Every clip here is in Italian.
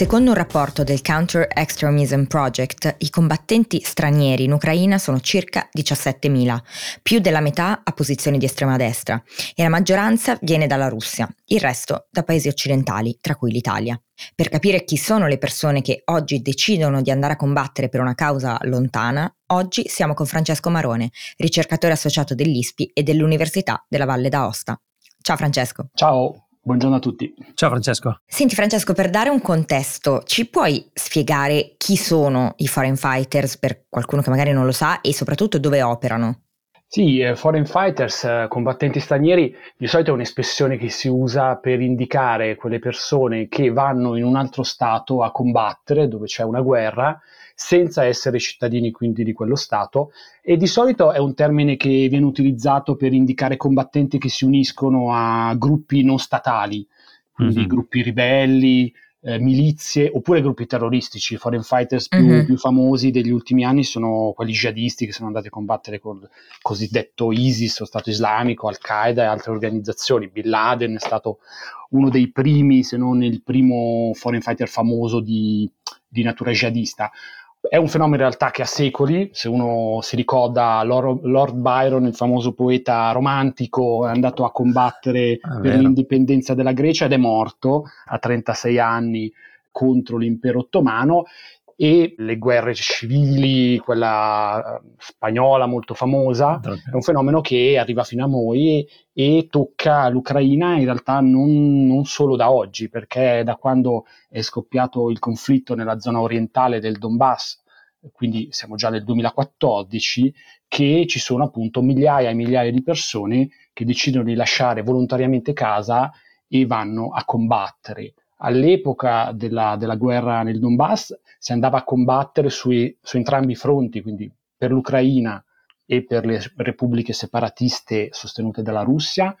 Secondo un rapporto del Counter Extremism Project, i combattenti stranieri in Ucraina sono circa 17.000, più della metà a posizioni di estrema destra, e la maggioranza viene dalla Russia, il resto da paesi occidentali, tra cui l'Italia. Per capire chi sono le persone che oggi decidono di andare a combattere per una causa lontana, oggi siamo con Francesco Marone, ricercatore associato dell'ISPI e dell'Università della Valle d'Aosta. Ciao Francesco. Ciao. Buongiorno a tutti. Ciao Francesco. Senti Francesco, per dare un contesto, ci puoi spiegare chi sono i foreign fighters per qualcuno che magari non lo sa e soprattutto dove operano? Sì, eh, foreign fighters, eh, combattenti stranieri, di solito è un'espressione che si usa per indicare quelle persone che vanno in un altro stato a combattere, dove c'è una guerra, senza essere cittadini quindi di quello Stato e di solito è un termine che viene utilizzato per indicare combattenti che si uniscono a gruppi non statali, quindi mm-hmm. gruppi ribelli, eh, milizie oppure gruppi terroristici. I foreign fighters più, mm-hmm. più, famosi degli ultimi anni sono quelli jihadisti che sono andati a combattere con il cosiddetto ISIS o Stato Islamico, Al-Qaeda e altre organizzazioni. Bin Laden è stato uno dei primi, se non il primo foreign fighter famoso di, di natura jihadista. È un fenomeno in realtà che ha secoli, se uno si ricorda Lord, Byron, il famoso poeta romantico, è andato a combattere ah, per vero. l'indipendenza della Grecia ed è morto a 36 anni contro l'impero ottomano e le guerre civili, quella eh, spagnola molto famosa, è un fenomeno che arriva fino a noi e, e tocca l'Ucraina in realtà non, non, solo da oggi, perché da quando è scoppiato il conflitto nella zona orientale del Donbass, quindi siamo già nel 2014, che ci sono appunto migliaia e migliaia di persone che decidono di lasciare volontariamente casa e vanno a combattere all'epoca della, della, guerra nel Donbass si andava a combattere sui, su entrambi i fronti, quindi per l'Ucraina e per le repubbliche separatiste sostenute dalla Russia,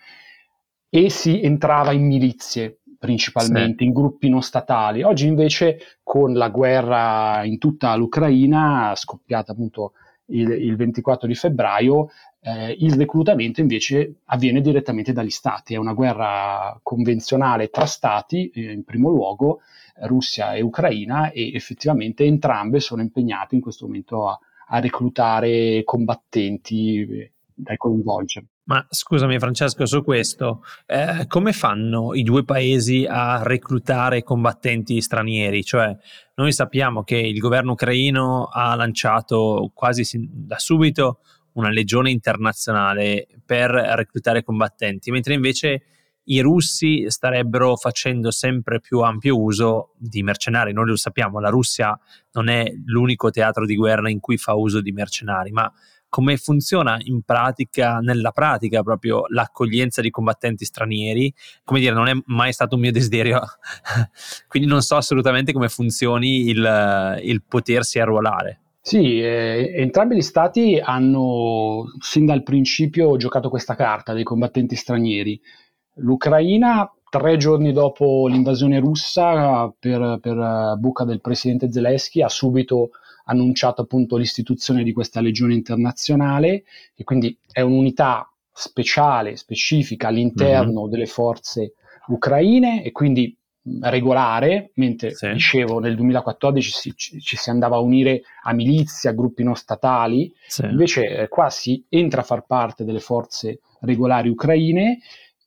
e si entrava in milizie principalmente, sì. in gruppi non statali. Oggi invece con la guerra in tutta l'Ucraina, scoppiata appunto il, il 24 di febbraio, eh, il reclutamento invece avviene direttamente dagli stati, è una guerra convenzionale tra stati, eh, in primo luogo Russia e Ucraina, e effettivamente entrambe sono impegnate in questo momento a, a reclutare combattenti eh, da coinvolgere. Ma scusami Francesco, su questo, eh, come fanno i due paesi a reclutare combattenti stranieri? Cioè, noi sappiamo che il governo ucraino ha lanciato quasi da subito una legione internazionale per reclutare combattenti, mentre invece i russi starebbero facendo sempre più ampio uso di mercenari. Noi lo sappiamo, la Russia non è l'unico teatro di guerra in cui fa uso di mercenari, ma come funziona in pratica, nella pratica proprio l'accoglienza di combattenti stranieri, come dire, non è mai stato un mio desiderio, quindi non so assolutamente come funzioni il, il potersi arruolare. Sì, eh, entrambi gli stati hanno sin dal principio giocato questa carta dei combattenti stranieri. L'Ucraina, tre giorni dopo l'invasione russa, per, per buca del presidente Zelensky, ha subito annunciato appunto l'istituzione di questa legione internazionale, che quindi è un'unità speciale, specifica all'interno mm-hmm. delle forze ucraine e quindi regolare, mentre sì. dicevo nel 2014 si, ci, ci, si andava a unire a milizie, a gruppi non statali, sì. invece eh, qua si entra a far parte delle forze regolari ucraine,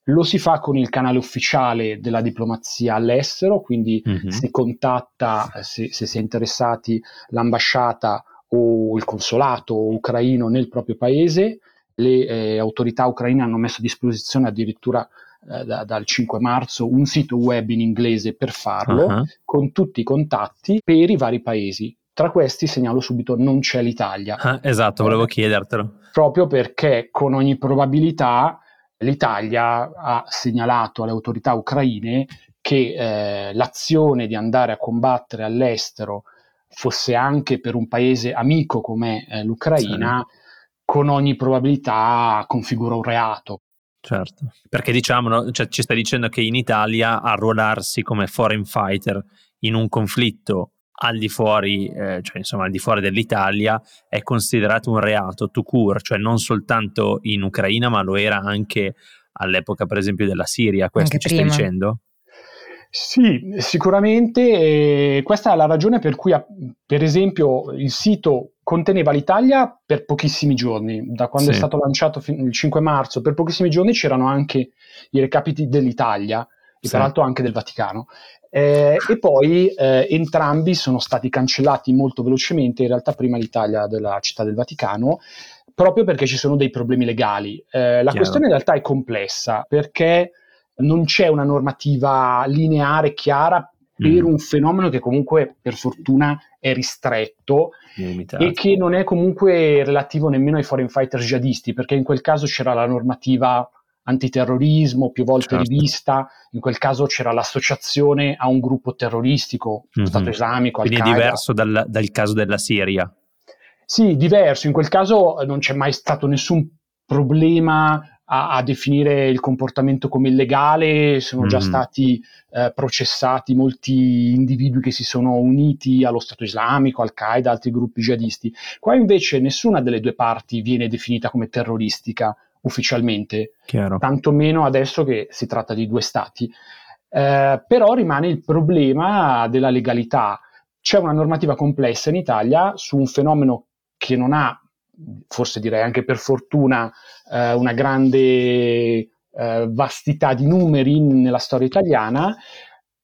lo si fa con il canale ufficiale della diplomazia all'estero, quindi mm-hmm. si contatta, eh, se, se si è interessati, l'ambasciata o il consolato ucraino nel proprio paese, le eh, autorità ucraine hanno messo a disposizione addirittura eh, da, dal 5 marzo un sito web in inglese per farlo, uh-huh. con tutti i contatti per i vari paesi. Tra questi segnalo subito non c'è l'Italia. Ah, esatto, volevo chiedertelo. Proprio perché con ogni probabilità l'Italia ha segnalato alle autorità ucraine che eh, l'azione di andare a combattere all'estero fosse anche per un paese amico come eh, l'Ucraina, sì. con ogni probabilità configura un reato. Certo, perché diciamo, cioè, ci stai dicendo che in Italia arruolarsi come foreign fighter in un conflitto al di fuori, eh, cioè insomma al di fuori dell'Italia, è considerato un reato to cure, cioè non soltanto in Ucraina, ma lo era anche all'epoca, per esempio, della Siria. Questo anche ci prima. stai dicendo? Sì, sicuramente. Eh, questa è la ragione per cui, per esempio, il sito conteneva l'Italia per pochissimi giorni. Da quando sì. è stato lanciato il 5 marzo, per pochissimi giorni c'erano anche i recapiti dell'Italia e sì. tra l'altro anche del Vaticano. Eh, e poi eh, entrambi sono stati cancellati molto velocemente, in realtà prima l'Italia della città del Vaticano, proprio perché ci sono dei problemi legali. Eh, la Chiaro. questione in realtà è complessa perché non c'è una normativa lineare, chiara per mm. un fenomeno che comunque per fortuna è ristretto Limitato. e che non è comunque relativo nemmeno ai foreign fighter jihadisti, perché in quel caso c'era la normativa antiterrorismo più volte certo. rivista, in quel caso c'era l'associazione a un gruppo terroristico, mm-hmm. Stato islamico, Quindi è diverso dal, dal caso della Siria. Sì, diverso. In quel caso non c'è mai stato nessun problema a, a, definire il comportamento come illegale, sono mm. già stati eh, processati molti individui che si sono uniti allo Stato islamico, Al-Qaeda, altri gruppi jihadisti. Qua invece nessuna delle due parti viene definita come terroristica ufficialmente, Chiaro. tantomeno adesso che si tratta di due stati. Eh, però rimane il problema della legalità. C'è una normativa complessa in Italia su un fenomeno che non ha forse direi anche per fortuna, eh, una grande eh, vastità di numeri nella storia italiana,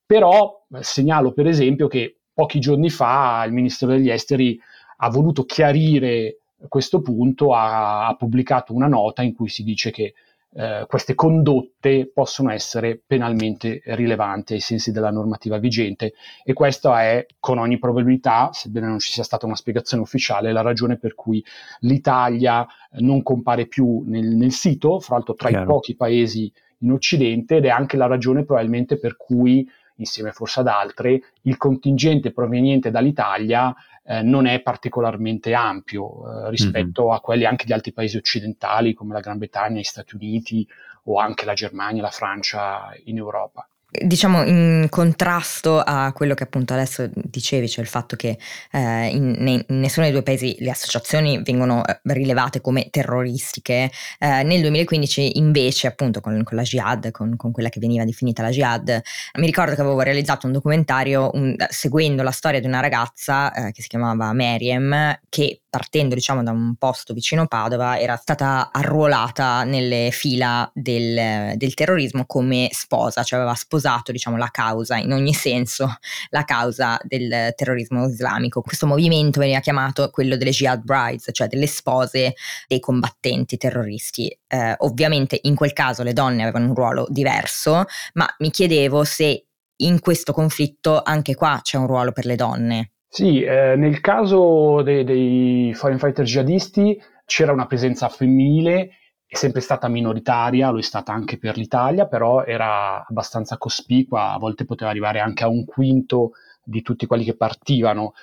però segnalo per esempio che pochi giorni fa il Ministero degli Esteri ha voluto chiarire questo punto, ha, ha pubblicato una nota in cui si dice che eh, queste condotte possono essere penalmente rilevanti ai sensi della normativa vigente e questa è con ogni probabilità, sebbene non ci sia stata una spiegazione ufficiale, la ragione per cui l'Italia non compare più nel, nel sito, fra l'altro tra Chiaro. i pochi paesi in Occidente ed è anche la ragione probabilmente per cui insieme forse ad altre, il contingente proveniente dall'Italia eh, non è particolarmente ampio eh, rispetto mm-hmm. a quelli anche di altri paesi occidentali come la Gran Bretagna, gli Stati Uniti o anche la Germania, la Francia in Europa diciamo in contrasto a quello che appunto adesso dicevi, cioè il fatto che eh, in, in, nessuno dei due paesi le associazioni vengono eh, rilevate come terroristiche, eh, nel 2015 invece appunto con, con la Jihad, con, con, quella che veniva definita la Jihad, mi ricordo che avevo realizzato un documentario un, seguendo la storia di una ragazza eh, che si chiamava Meriem che partendo diciamo da un posto vicino Padova era stata arruolata nelle fila del, del terrorismo come sposa, cioè aveva sposato diciamo la causa in ogni senso la causa del terrorismo islamico. Questo movimento veniva chiamato quello delle jihad brides, cioè delle spose dei combattenti terroristi. Eh, ovviamente in quel caso le donne avevano un ruolo diverso, ma mi chiedevo se in questo conflitto anche qua c'è un ruolo per le donne. Sì, eh, nel caso dei, dei foreign fighter jihadisti c'era una presenza femminile, è sempre stata minoritaria, lo è stata anche per l'Italia, però era abbastanza cospicua, a volte poteva arrivare anche a un quinto di tutti quelli che partivano.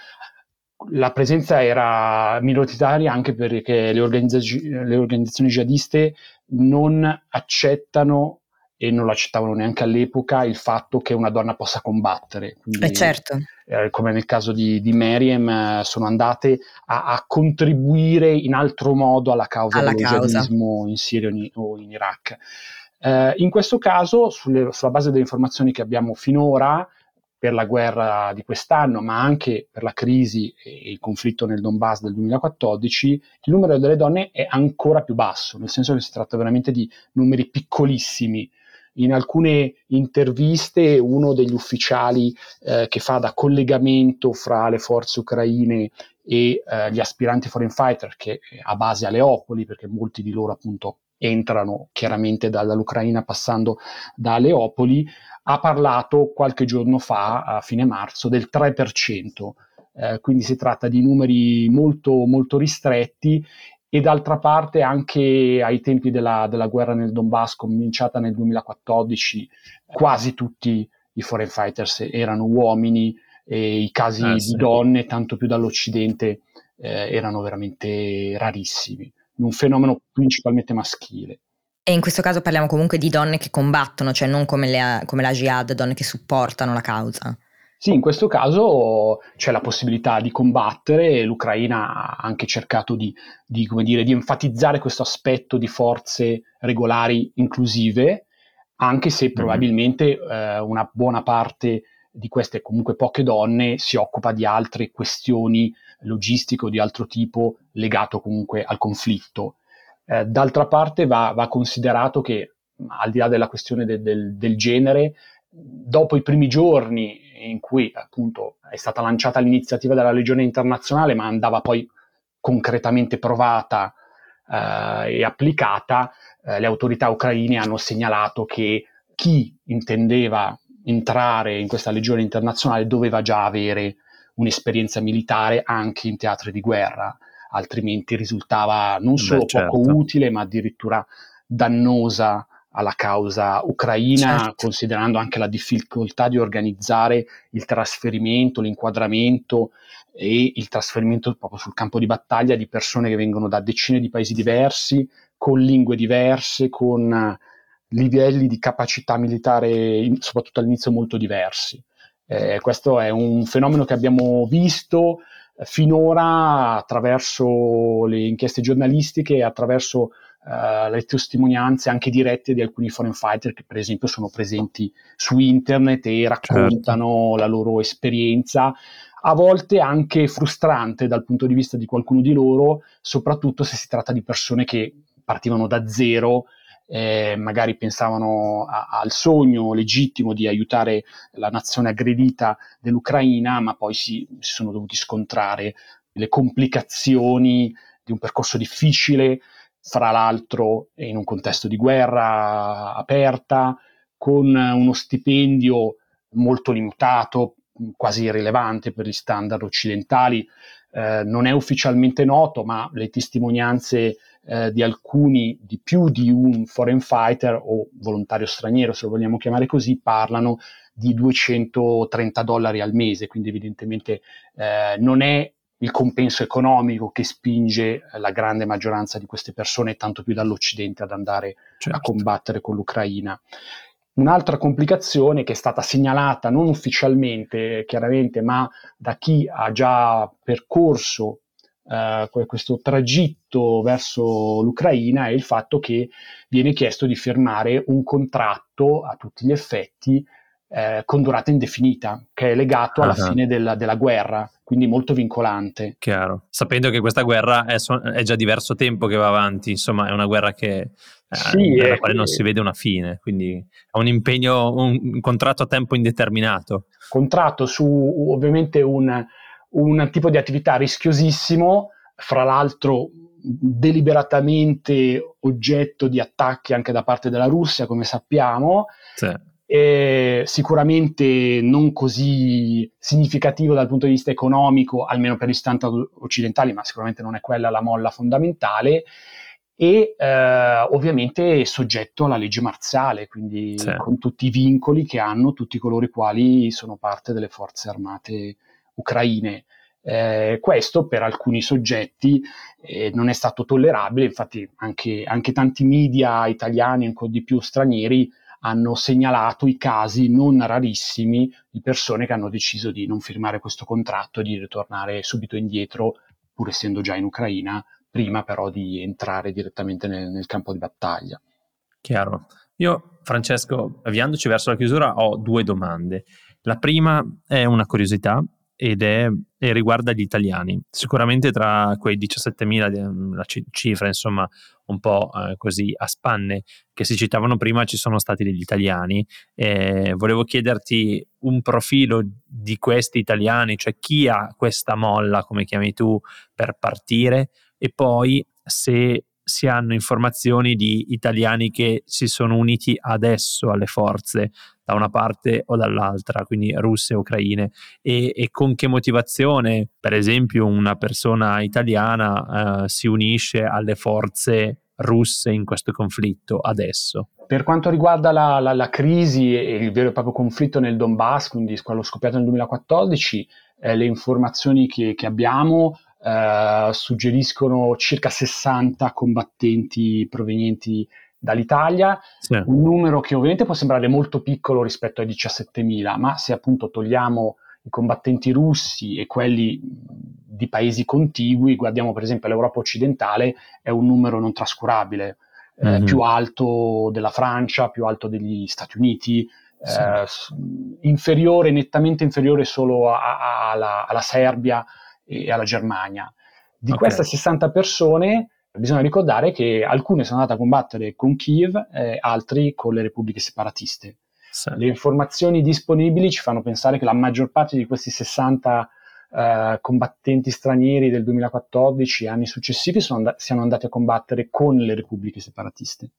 La presenza era minoritaria anche perché le, organizza- le organizzazioni jihadiste non accettano e non lo accettavano neanche all'epoca il fatto che una donna possa combattere. Quindi, eh certo. eh, come nel caso di, di Meriem, eh, sono andate a, a, contribuire in altro modo alla causa alla del jihadismo in Siria o in Iraq. Eh, in questo caso, sulle, sulla base delle informazioni che abbiamo finora, per la guerra di quest'anno, ma anche per la crisi e il conflitto nel Donbass del 2014, il numero delle donne è ancora più basso, nel senso che si tratta veramente di numeri piccolissimi in alcune interviste uno degli ufficiali eh, che fa da collegamento fra le forze ucraine e eh, gli aspiranti foreign fighter che ha base a Leopoli, perché molti di loro appunto entrano chiaramente dall'Ucraina passando da Leopoli, ha parlato qualche giorno fa, a fine marzo, del 3%. Eh, quindi si tratta di numeri molto, molto ristretti e d'altra parte anche ai tempi della, della, guerra nel Donbass cominciata nel 2014 quasi tutti i foreign fighters erano uomini e i casi eh, sì. di donne, tanto più dall'Occidente, eh, erano veramente rarissimi, un fenomeno principalmente maschile. E in questo caso parliamo comunque di donne che combattono, cioè non come, le, come la jihad, donne che supportano la causa. Sì, in questo caso c'è la possibilità di combattere, l'Ucraina ha anche cercato di, di, dire, di enfatizzare questo aspetto di forze regolari inclusive, anche se mhm. probabilmente eh, una buona parte di queste comunque poche donne si occupa di altre questioni logistiche o di altro tipo legato comunque al conflitto. Eh, d'altra parte va, va, considerato che al di là della questione de, del, del genere, dopo i primi giorni in cui appunto è stata lanciata l'iniziativa della Legione Internazionale, ma andava poi concretamente provata eh, e applicata, eh, le autorità ucraine hanno segnalato che chi intendeva entrare in questa Legione Internazionale doveva già avere un'esperienza militare anche in teatri di guerra, altrimenti risultava non solo Beh, certo. poco utile, ma addirittura dannosa alla causa ucraina, certo. considerando anche la difficoltà di organizzare il trasferimento, l'inquadramento e il trasferimento proprio sul campo di battaglia di persone che vengono da decine di paesi diversi, con lingue diverse, con livelli di capacità militare, soprattutto all'inizio, molto diversi. Eh, questo è un fenomeno che abbiamo visto eh, finora attraverso le inchieste giornalistiche e attraverso uh, le testimonianze anche dirette di alcuni foreign fighter che per esempio sono presenti su internet e raccontano certo. la loro esperienza, a volte anche frustrante dal punto di vista di qualcuno di loro, soprattutto se si tratta di persone che partivano da zero eh, magari pensavano a, al sogno legittimo di aiutare la nazione aggredita dell'Ucraina, ma poi si, si sono dovuti scontrare le complicazioni di un percorso difficile, fra l'altro in un contesto di guerra aperta, con uno stipendio molto limitato, quasi irrilevante per gli standard occidentali. Eh, non è ufficialmente noto, ma le testimonianze eh, di alcuni, di più di un foreign fighter o volontario straniero, se lo vogliamo chiamare così, parlano di 230 dollari al mese, quindi evidentemente eh, non è il compenso economico che spinge la grande maggioranza di queste persone, tanto più dall'Occidente, ad andare certo. a combattere con l'Ucraina. Un'altra complicazione che è stata segnalata non ufficialmente, chiaramente, ma da chi ha già percorso eh, questo tragitto verso l'Ucraina è il fatto che viene chiesto di firmare un contratto a tutti gli effetti eh, con durata indefinita, che è legato alla uh-huh. fine della, della, guerra, quindi molto vincolante. Chiaro, sapendo che questa guerra è, so- è, già diverso tempo che va avanti, insomma è una guerra che, eh, sì, la quale non si vede una fine, quindi è un impegno, un, un contratto a tempo indeterminato. Contratto su ovviamente un, un tipo di attività rischiosissimo, fra l'altro deliberatamente oggetto di attacchi anche da parte della Russia, come sappiamo. Sì eh, sicuramente non così significativo dal punto di vista economico, almeno per gli standard occidentali, ma sicuramente non è quella la molla fondamentale, e eh, ovviamente soggetto alla legge marziale, quindi sì. con tutti i vincoli che hanno tutti coloro i quali sono parte delle forze armate ucraine. Eh, questo per alcuni soggetti eh, non è stato tollerabile, infatti anche, anche tanti media italiani ancora di più stranieri hanno segnalato i casi non rarissimi di persone che hanno deciso di non firmare questo contratto e di ritornare subito indietro, pur essendo già in Ucraina, prima però di entrare direttamente nel, nel campo di battaglia. Chiaro. Io, Francesco, avviandoci verso la chiusura, ho due domande. La prima è una curiosità ed è, e riguarda gli italiani. Sicuramente tra quei 17.000, la cifra insomma un po' eh, così a spanne che si citavano prima, ci sono stati degli italiani. Eh, volevo chiederti un profilo di questi italiani, cioè chi ha questa molla, come chiami tu, per partire e poi se si hanno informazioni di italiani che si sono uniti adesso alle forze da una parte o dall'altra, quindi russe e ucraine, e, e con che motivazione, per esempio, una persona italiana eh, si unisce alle forze russe in questo conflitto adesso? Per quanto riguarda la, la, la, crisi e il vero e proprio conflitto nel Donbass, quindi quello scoppiato nel 2014, eh, le informazioni che, che abbiamo eh, suggeriscono circa 60 combattenti provenienti dall'Italia, sì. un numero che ovviamente può sembrare molto piccolo rispetto ai 17.000, ma se appunto togliamo i combattenti russi e quelli di paesi contigui, guardiamo per esempio l'Europa occidentale, è un numero non trascurabile, eh, mm-hmm. più alto della Francia, più alto degli Stati Uniti, sì. eh, inferiore, nettamente inferiore solo a, a, alla, alla, Serbia e alla Germania. Di okay. queste 60 persone bisogna ricordare che alcune sono andate a combattere con Kiev e altri con le repubbliche separatiste. Sì. Le informazioni disponibili ci fanno pensare che la maggior parte di questi 60 eh, combattenti stranieri del 2014 e anni successivi and- siano andati a combattere con le repubbliche separatiste.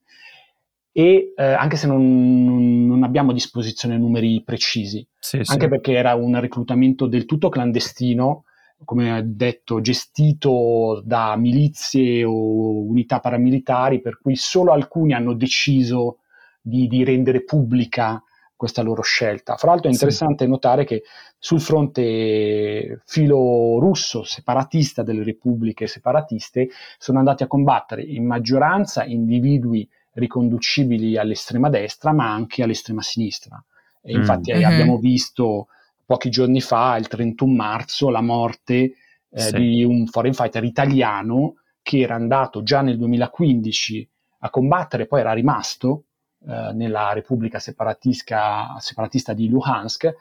E eh, anche se non, non, abbiamo a disposizione numeri precisi, sì, anche sì. perché era un reclutamento del tutto clandestino, come detto, gestito da milizie o unità paramilitari, per cui solo alcuni hanno deciso di, di rendere pubblica questa loro scelta. Fra l'altro è interessante sì. notare che sul fronte filo russo separatista delle repubbliche separatiste sono andati a combattere in maggioranza individui riconducibili all'estrema destra ma anche all'estrema sinistra. E mm. infatti mm-hmm. abbiamo visto pochi giorni fa, il 31 marzo, la morte eh, sì. di un foreign fighter italiano che era andato già nel 2015 a combattere, poi era rimasto eh, nella Repubblica separatista di Luhansk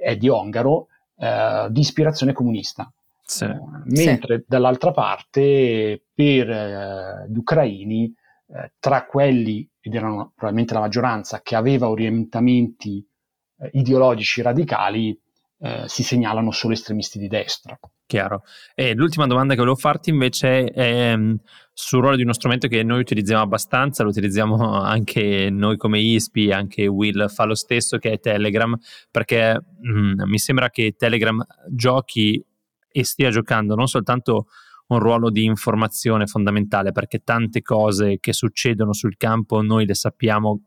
e di Ongaro eh, di ispirazione comunista. Sì. Eh, mentre sì. dall'altra parte per eh, gli ucraini, eh, tra quelli, ed erano probabilmente la maggioranza, che aveva orientamenti ideologici radicali, si segnalano solo estremisti di destra. Chiaro. E l'ultima domanda che volevo farti invece è um, sul ruolo di uno strumento che noi utilizziamo abbastanza, lo utilizziamo anche noi come ISPI, anche Will fa lo stesso, che è Telegram, perché mh, mi sembra che Telegram giochi e stia giocando non soltanto un ruolo di informazione fondamentale, perché tante cose che succedono sul campo noi le sappiamo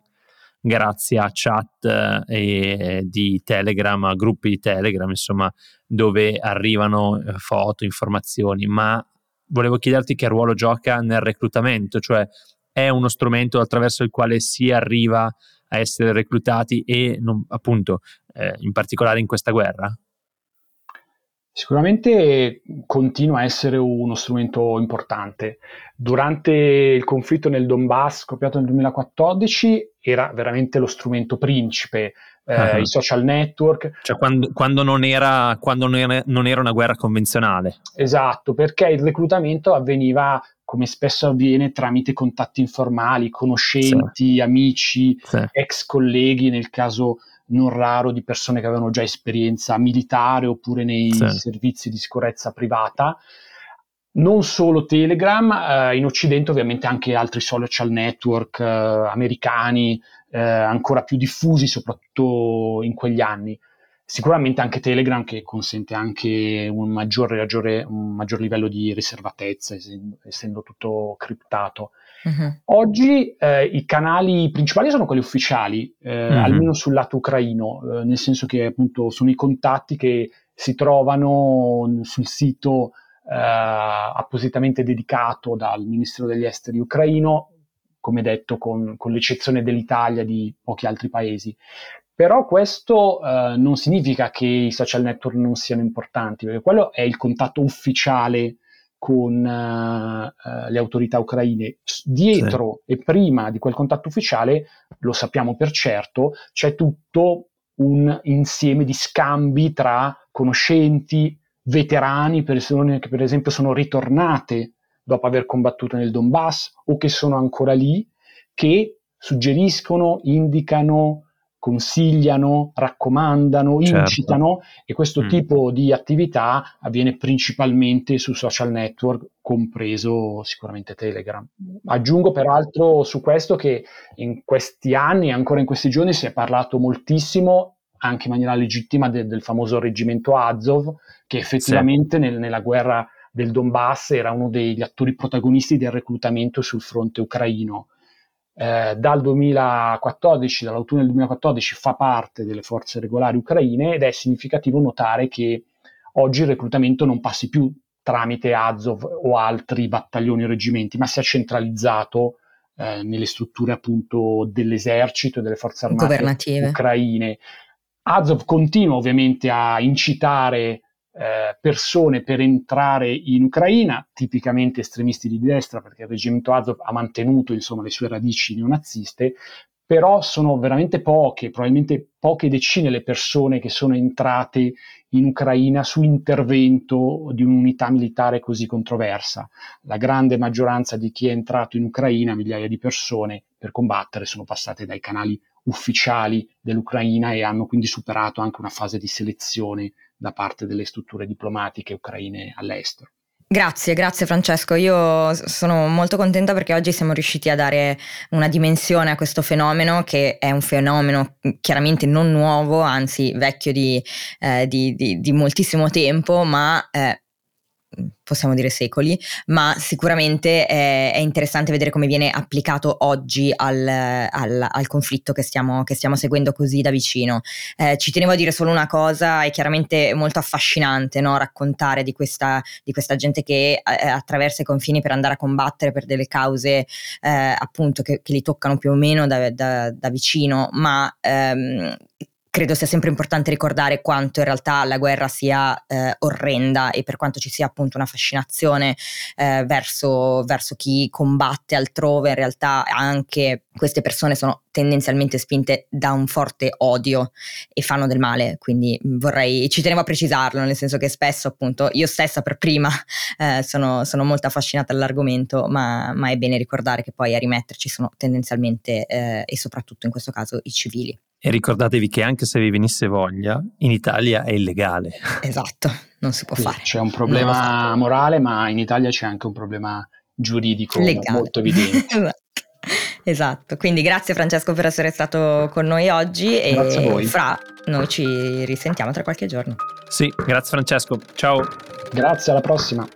grazie a chat eh, di Telegram, gruppi di Telegram, insomma, dove arrivano eh, foto, informazioni, ma volevo chiederti che ruolo gioca nel reclutamento, cioè è uno strumento attraverso il quale si arriva a essere reclutati e non, appunto eh, in particolare in questa guerra? Sicuramente continua a essere uno strumento importante. Durante il conflitto nel Donbass scoppiato nel 2014 era veramente lo strumento principe, eh, uh-huh. i social network. Cioè quando, quando, non, era, quando non, era, non era una guerra convenzionale. Esatto, perché il reclutamento avveniva come spesso avviene tramite contatti informali, conoscenti, sì. amici, sì. ex colleghi nel caso non raro di persone che avevano già esperienza militare oppure nei sì. servizi di sicurezza privata. Non solo Telegram, eh, in Occidente ovviamente anche altri social network eh, americani eh, ancora più diffusi, soprattutto in quegli anni. Sicuramente anche Telegram che consente anche un maggior, un maggior livello di riservatezza, essendo, essendo tutto criptato. Uh-huh. Oggi eh, i canali principali sono quelli ufficiali, eh, uh-huh. almeno sul lato ucraino, eh, nel senso che appunto sono i contatti che si trovano sul sito eh, appositamente dedicato dal Ministero degli Esteri ucraino, come detto, con, con l'eccezione dell'Italia e di pochi altri paesi. Però questo uh, non significa che i social network non siano importanti, perché quello è il contatto ufficiale con uh, le autorità ucraine. Dietro sì. e prima di quel contatto ufficiale, lo sappiamo per certo, c'è tutto un insieme di scambi tra conoscenti, veterani, persone che per esempio sono ritornate dopo aver combattuto nel Donbass o che sono ancora lì, che suggeriscono, indicano, consigliano, raccomandano, certo. incitano e questo mm. tipo di attività avviene principalmente su social network, compreso sicuramente Telegram. Aggiungo peraltro su questo che in questi anni, ancora in questi giorni, si è parlato moltissimo, anche in maniera legittima, de- del famoso reggimento Azov, che effettivamente sì. nel- nella guerra del Donbass era uno degli attori protagonisti del reclutamento sul fronte ucraino eh, dal 2014, dall'autunno del 2014, fa parte delle forze regolari ucraine ed è significativo notare che oggi il reclutamento non passi più tramite Azov o altri battaglioni o reggimenti, ma si è centralizzato eh, nelle strutture appunto dell'esercito e delle forze armate ucraine. Azov continua ovviamente a incitare eh, persone per entrare in Ucraina, tipicamente estremisti di destra, perché il reggimento Azov ha mantenuto insomma, le sue radici neonaziste, però sono veramente poche, probabilmente poche decine le persone che sono entrate in Ucraina su intervento di un'unità militare così controversa. La grande maggioranza di chi è entrato in Ucraina, migliaia di persone, per combattere sono passate dai canali ufficiali dell'Ucraina e hanno quindi superato anche una fase di selezione da parte delle strutture diplomatiche ucraine all'estero. Grazie, grazie Francesco. Io sono molto contenta perché oggi siamo riusciti a dare una dimensione a questo fenomeno che è un fenomeno chiaramente non nuovo, anzi vecchio di, eh, di, di, di moltissimo tempo, ma eh, possiamo dire secoli, ma sicuramente è, è, interessante vedere come viene applicato oggi al, al, al conflitto che stiamo, che stiamo, seguendo così da vicino. Eh, ci tenevo a dire solo una cosa, è chiaramente molto affascinante no? raccontare di questa, di questa, gente che eh, attraversa i confini per andare a combattere per delle cause eh, appunto che, che, li toccano più o meno da, da, da vicino, ma ehm, credo sia sempre importante ricordare quanto in realtà la guerra sia eh, orrenda e per quanto ci sia appunto una fascinazione eh, verso, verso, chi combatte altrove, in realtà anche queste persone sono tendenzialmente spinte da un forte odio e fanno del male, quindi vorrei, ci tenevo a precisarlo, nel senso che spesso appunto io stessa per prima eh, sono, sono, molto affascinata dall'argomento, ma, ma, è bene ricordare che poi a rimetterci sono tendenzialmente eh, e soprattutto in questo caso i civili. E ricordatevi che anche se vi venisse voglia, in Italia è illegale. Esatto, non si può sì, fare. C'è un problema morale, ma in Italia c'è anche un problema giuridico Legale. molto evidente. esatto. esatto. quindi grazie Francesco per essere stato con noi oggi grazie e a voi. fra noi ci risentiamo tra qualche giorno. Sì, grazie Francesco, ciao. Grazie, alla prossima.